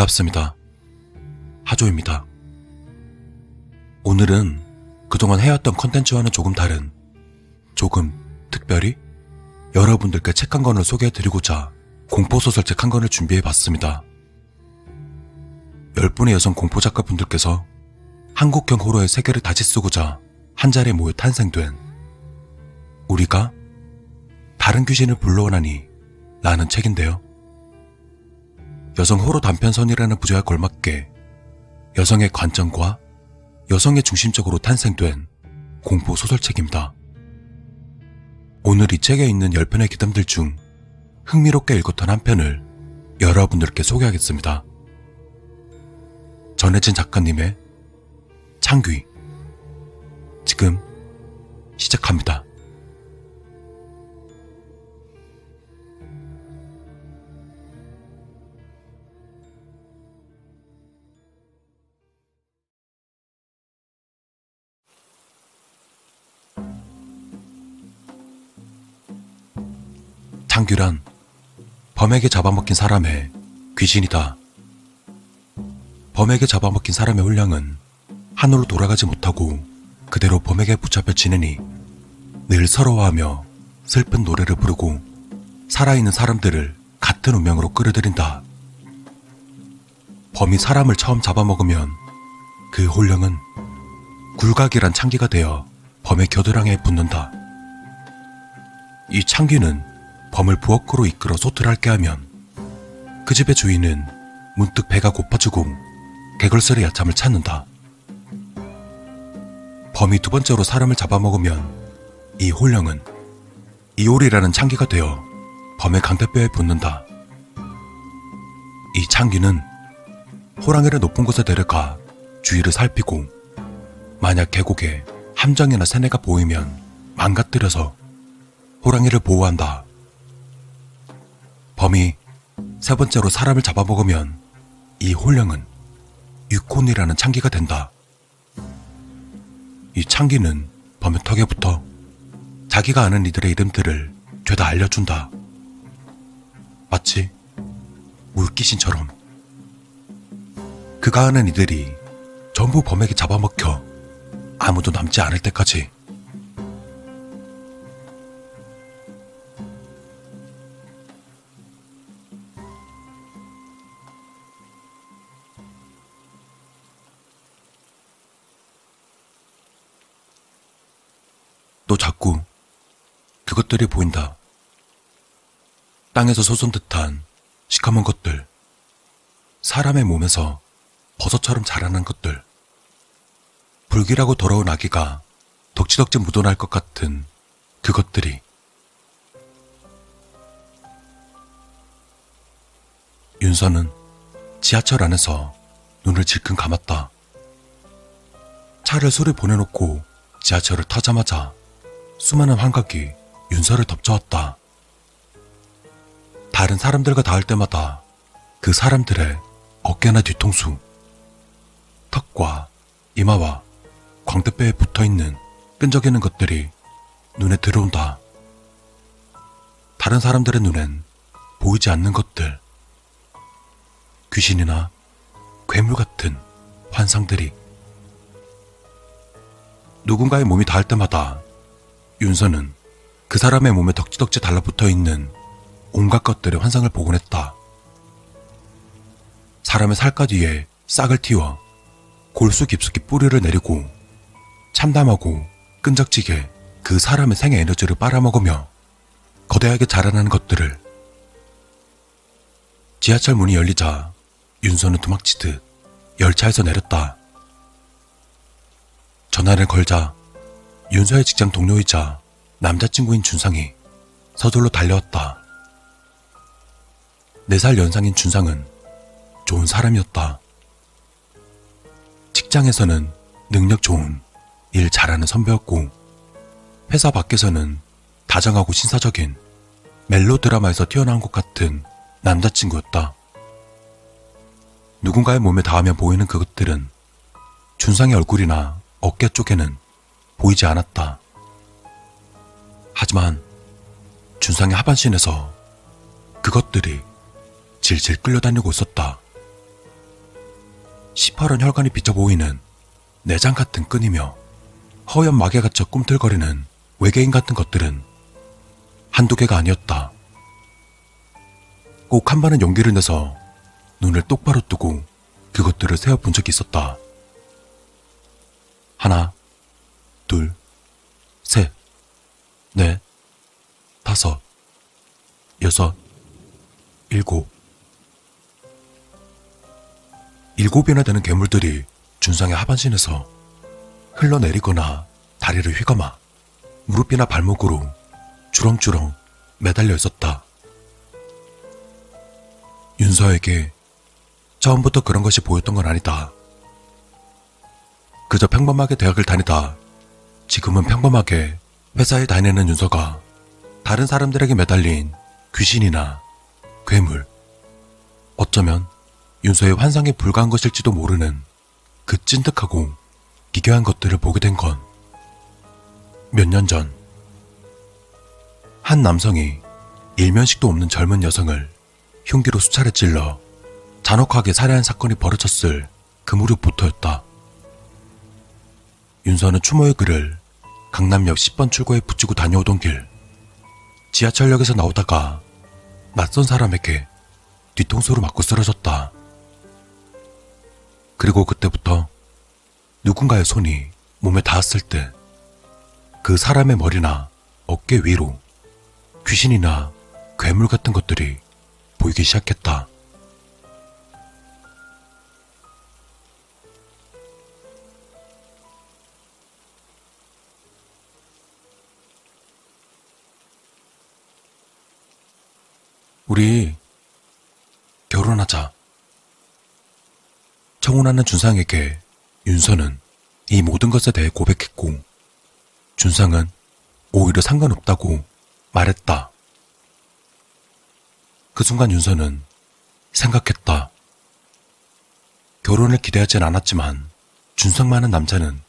반갑습니다. 하조입니다. 오늘은 그동안 해왔던 컨텐츠와는 조금 다른, 조금 특별히 여러분들께 책 한 권을 소개해드리고자 공포소설책 한 권을 준비해봤습니다. 열분의 여성 공포작가분들께서 한국형 호러의 세계를 다시 쓰고자 한 자리에 모여 탄생된 우리가 다른 귀신을 불러오나니 라는 책인데요. 여성 호러 단편선이라는 부제에 걸맞게 여성의 관점과 여성의 중심적으로 탄생된 공포 소설책입니다. 오늘 이 책에 있는 10편의 기담들 중 흥미롭게 읽었던 한 편을 여러분들께 소개하겠습니다. 전해진 작가님의 창귀. 지금 시작합니다. 창규란 범에게 잡아먹힌 사람의 귀신이다. 범에게 잡아먹힌 사람의 훈량은 하늘로 돌아가지 못하고 그대로 범에게 붙잡혀 지내니 늘 서러워하며 슬픈 노래를 부르고 살아있는 사람들을 같은 운명으로 끌어들인다. 범이 사람을 처음 잡아먹으면 그 혼령은 굴각이란 창기가 되어 범의 겨드랑이에 붙는다. 이 창기는 범을 부엌으로 이끌어 소틀할게 하면 그 집의 주인은 문득 배가 고파지고 개걸스레 야참을 찾는다. 범이 두 번째로 사람을 잡아먹으면 이 홀령은 이올이라는 창기가 되어 범의 강대뼈에 붙는다. 이 창기는 호랑이를 높은 곳에 데려가 주위를 살피고 만약 계곡에 함정이나 새내가 보이면 망가뜨려서 호랑이를 보호한다. 범이 세 번째로 사람을 잡아먹으면 이 홀령은 유콘이라는 창기가 된다. 이 창기는 범의 턱에 붙어 자기가 아는 이들의 이름들을 죄다 알려준다. 마치 물귀신처럼. 그가 아는 이들이 전부 범에게 잡아먹혀 아무도 남지 않을 때까지 또 자꾸 그것들이 보인다. 땅에서 솟은 듯한 시커먼 것들, 사람의 몸에서 버섯처럼 자라는 것들, 불길하고 더러운 아기가 덕지덕지 묻어날 것 같은 그것들이 윤서는 지하철 안에서 눈을 질끈 감았다. 차를 술에 보내놓고 지하철을 타자마자 수많은 환각이 윤서를 덮쳐왔다. 다른 사람들과 닿을 때마다 그 사람들의 어깨나 뒤통수, 턱과 이마와 광대뼈에 붙어 있는 끈적이는 것들이 눈에 들어온다. 다른 사람들의 눈엔 보이지 않는 것들, 귀신이나 괴물 같은 환상들이 누군가의 몸이 닿을 때마다 윤서는 그 사람의 몸에 덕지덕지 달라붙어 있는 온갖 것들의 환상을 보곤 했다. 사람의 살갗 위에 싹을 틔워 골수 깊숙이 뿌리를 내리고 참담하고 끈적지게 그 사람의 생의 에너지를 빨아먹으며 거대하게 자라나는 것들을 지하철 문이 열리자 윤서는 도망치듯 열차에서 내렸다. 전화를 걸자 윤서의 직장 동료이자 남자친구인 준상이 서둘러 달려왔다. 4살 연상인 준상은 좋은 사람이었다. 직장에서는 능력 좋은 일 잘하는 선배였고 회사 밖에서는 다정하고 신사적인 멜로 드라마에서 튀어나온 것 같은 남자친구였다. 누군가의 몸에 닿으면 보이는 그것들은 준상의 얼굴이나 어깨 쪽에는 보이지 않았다. 하지만 준상의 하반신에서 그것들이 질질 끌려다니고 있었다. 시퍼런 혈관이 비쳐 보이는 내장 같은 끈이며 허연 막에 갇혀 꿈틀거리는 외계인 같은 것들은 한두 개가 아니었다. 꼭 한 번은 용기를 내서 눈을 똑바로 뜨고 그것들을 세어본 적이 있었다. 하나, 둘, 셋, 넷, 다섯, 여섯, 일곱. 일곱이나 되는 괴물들이 준상의 하반신에서 흘러내리거나 다리를 휘감아 무릎이나 발목으로 주렁주렁 매달려 있었다. 윤서에게 처음부터 그런 것이 보였던 건 아니다. 그저 평범하게 대학을 다니다 지금은 평범하게 회사에 다니는 윤서가 다른 사람들에게 매달린 귀신이나 괴물, 어쩌면 윤서의 환상에 불과한 것일지도 모르는 그 찐득하고 기괴한 것들을 보게 된 건 몇 년 전, 한 남성이 일면식도 없는 젊은 여성을 흉기로 수차례 찔러 잔혹하게 살해한 사건이 벌어졌을 그 무렵부터였다. 윤서는 추모의 글을 강남역 10번 출구에 붙이고 다녀오던 길, 지하철역에서 나오다가 낯선 사람에게 뒤통수로 맞고 쓰러졌다. 그리고 그때부터 누군가의 손이 몸에 닿았을 때 그 사람의 머리나 어깨 위로 귀신이나 괴물 같은 것들이 보이기 시작했다. 우리 결혼하자. 청혼하는 준상에게 윤서는 이 모든 것에 대해 고백했고, 준상은 오히려 상관없다고 말했다. 그 순간 윤서는 생각했다. 결혼을 기대하진 않았지만 준상만한 남자는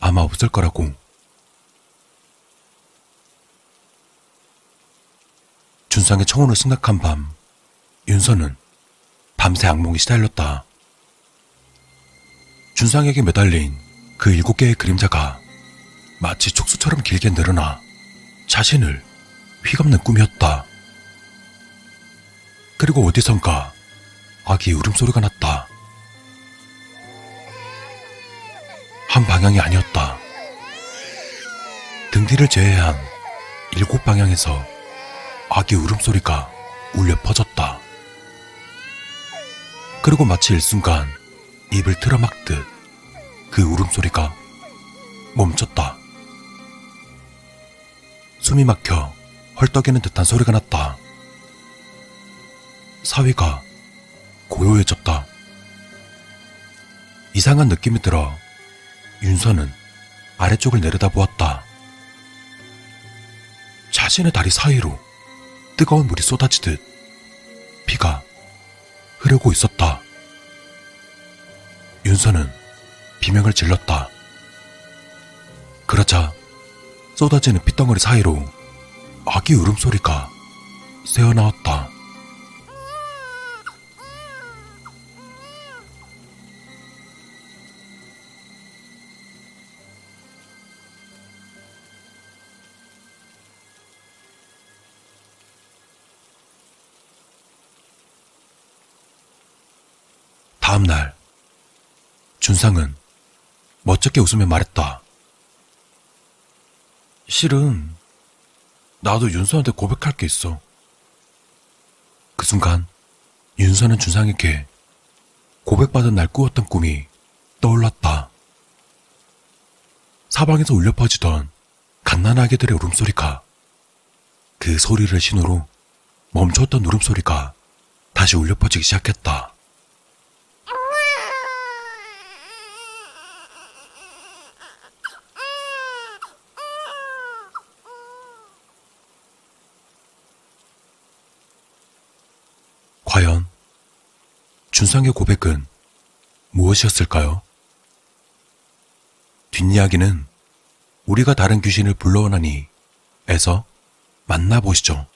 아마 없을 거라고. 준상의 청혼을 생각한 밤, 윤서는 밤새 악몽이 시달렸다. 준상에게 매달린 그 일곱 개의 그림자가 마치 촉수처럼 길게 늘어나 자신을 휘감는 꿈이었다. 그리고 어디선가 아기 울음소리가 났다. 한 방향이 아니었다. 등 뒤를 제외한 일곱 방향에서 아기 울음소리가 울려 퍼졌다. 그리고 마치 일순간 입을 틀어막듯 그 울음소리가 멈췄다. 숨이 막혀 헐떡이는 듯한 소리가 났다. 사위가 고요해졌다. 이상한 느낌이 들어 윤서는 아래쪽을 내려다보았다. 자신의 다리 사이로 뜨거운 물이 쏟아지듯 피가 흐르고 있었다. 윤서는 비명을 질렀다. 그러자 쏟아지는 핏덩어리 사이로 아기 울음소리가 새어나왔다. 다음 날, 준상은 멋쩍게 웃으며 말했다. 실은 나도 윤서한테 고백할 게 있어. 그 순간 윤서는 준상에게 고백받은 날 꾸었던 꿈이 떠올랐다. 사방에서 울려 퍼지던 갓난아기들의 울음소리가 그 소리를 신호로 멈췄던 울음소리가 다시 울려 퍼지기 시작했다. 과연 준상의 고백은 무엇이었을까요? 뒷이야기는 우리가 다른 귀신을 불러오나니 에서 만나보시죠.